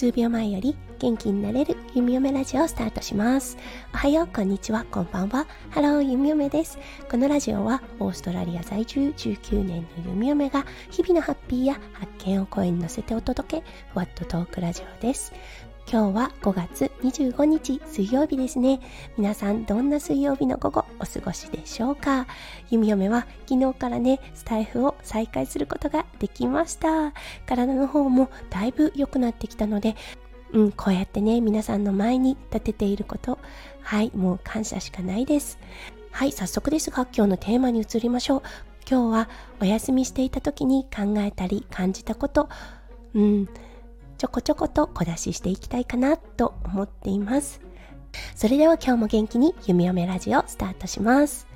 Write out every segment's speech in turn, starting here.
数秒前より元気になれるゆみよめラジオをスタートします。おはようこんにちはこんばんは。ハローゆみよめです。このラジオはオーストラリア在住19年のゆみよめが日々のハッピーや発見を声に乗せてお届けふわっとトークラジオです。今日は5月25日水曜日ですね。皆さんどんな水曜日の午後お過ごしでしょうか？弓嫁は昨日からね、スタエフを再開することができました。体の方もだいぶ良くなってきたので、うん、こうやってね、皆さんの前に立てていること、はい、もう感謝しかないです。はい、早速ですが今日のテーマに移りましょう。今日はお休みしていた時に考えたり感じたこと、うん、ちょこちょこと小出ししていきたいかなと思っています。それでは今日も元気に弓嫁ラジオスタートします。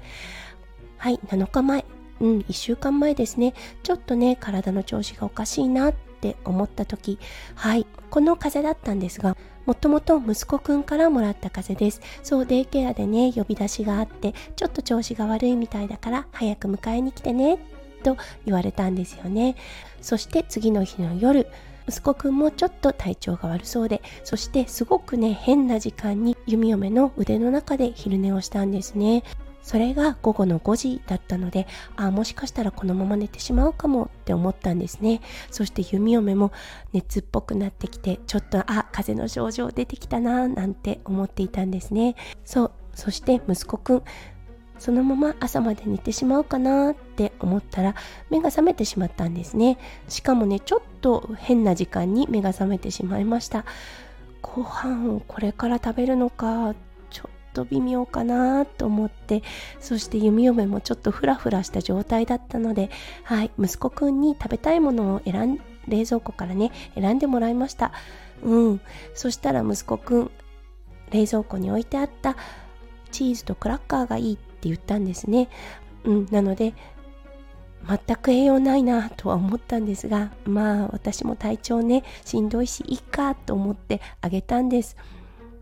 はい、7日前、うん、1週間前ですね。ちょっとね、体の調子がおかしいなって思った時、はい、この風邪だったんですが、もともと息子くんからもらった風邪です。そう、デイケアでね、呼び出しがあって、ちょっと調子が悪いみたいだから、早く迎えに来てね、と言われたんですよね。そして次の日の夜、息子くんもちょっと体調が悪そうでそしてすごくね変な時間に弓嫁の腕の中で昼寝をしたんですね。それが午後の5時だったのでああもしかしたらこのまま寝てしまうかもって思ったんですね。そして弓嫁も熱っぽくなってきてちょっとあ風邪の症状出てきたななんて思っていたんですね。そうそして息子くんそのまま朝まで寝てしまうかなって思ったら目が覚めてしまったんですね。しかもねちょっと変な時間に目が覚めてしまいました。ご飯をこれから食べるのかちょっと微妙かなと思ってそして弓嫁もちょっとフラフラした状態だったのではい息子くんに食べたいものを選ん冷蔵庫からね選んでもらいました。うん。そしたら息子くん冷蔵庫に置いてあったチーズとクラッカーがいいってって言ったんですね。うん、なので全く栄養ないなとは思ったんですがまあ私も体調ねしんどいしいいかと思ってあげたんです。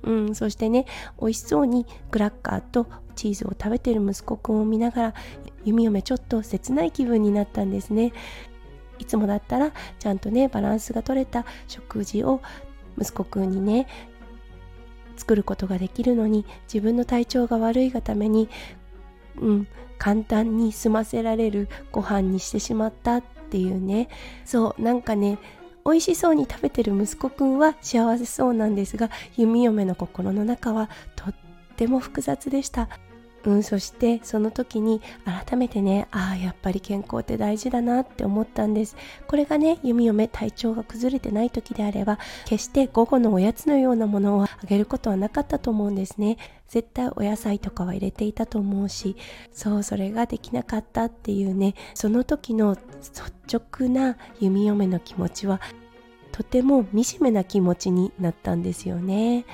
うん、そしてね美味しそうにクラッカーとチーズを食べてる息子くんを見ながら弓嫁ちょっと切ない気分になったんですね。いつもだったらちゃんとねバランスが取れた食事を息子くんにね作ることができるのに自分の体調が悪いがためにうん。簡単に済ませられるご飯にしてしまったっていうね。そうなんかね美味しそうに食べてる息子くんは幸せそうなんですが弓嫁の心の中はとっても複雑でした。うん、そしてその時に改めてねああやっぱり健康って大事だなって思ったんですこれがね弓嫁体調が崩れてない時であれば決して午後のおやつのようなものをあげることはなかったと思うんですね絶対お野菜とかは入れていたと思うしそうそれができなかったっていうねその時の率直な弓嫁の気持ちはとても惨めな気持ちになったんですよね。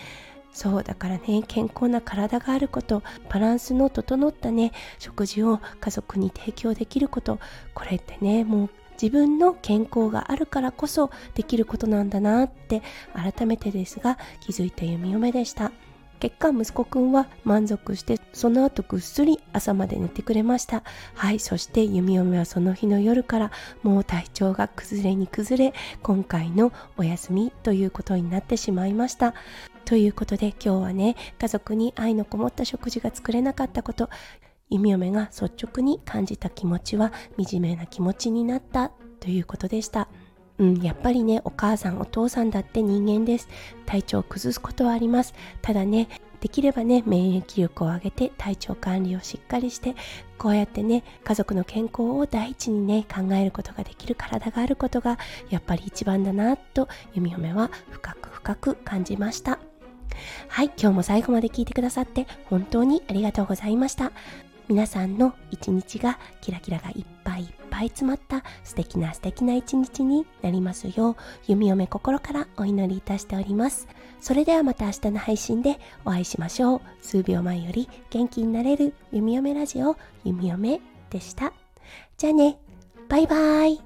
そうだからね健康な体があることバランスの整ったね食事を家族に提供できることこれってねもう自分の健康があるからこそできることなんだなって改めてですが気づいた弓嫁でした。結果息子くんは満足してその後ぐっすり朝まで寝てくれましたはいそして弓嫁はその日の夜からもう体調が崩れに崩れ今回のお休みということになってしまいましたということで今日はね家族に愛のこもった食事が作れなかったこと弓嫁が率直に感じた気持ちは惨めな気持ちになったということでしたうん、やっぱりね、お母さん、お父さんだって人間です。体調を崩すことはあります。ただね、できればね、免疫力を上げて体調管理をしっかりして、こうやってね、家族の健康を第一にね、考えることができる体があることが、やっぱり一番だな、と、弓嫁は深く深く感じました。はい、今日も最後まで聞いてくださって本当にありがとうございました。皆さんの一日がキラキラがいっぱいいっぱい詰まった素敵な素敵な一日になりますよう弓嫁心からお祈りいたしております。それではまた明日の配信でお会いしましょう。数秒前より元気になれる弓嫁ラジオ弓嫁でした。じゃあねバイバーイ。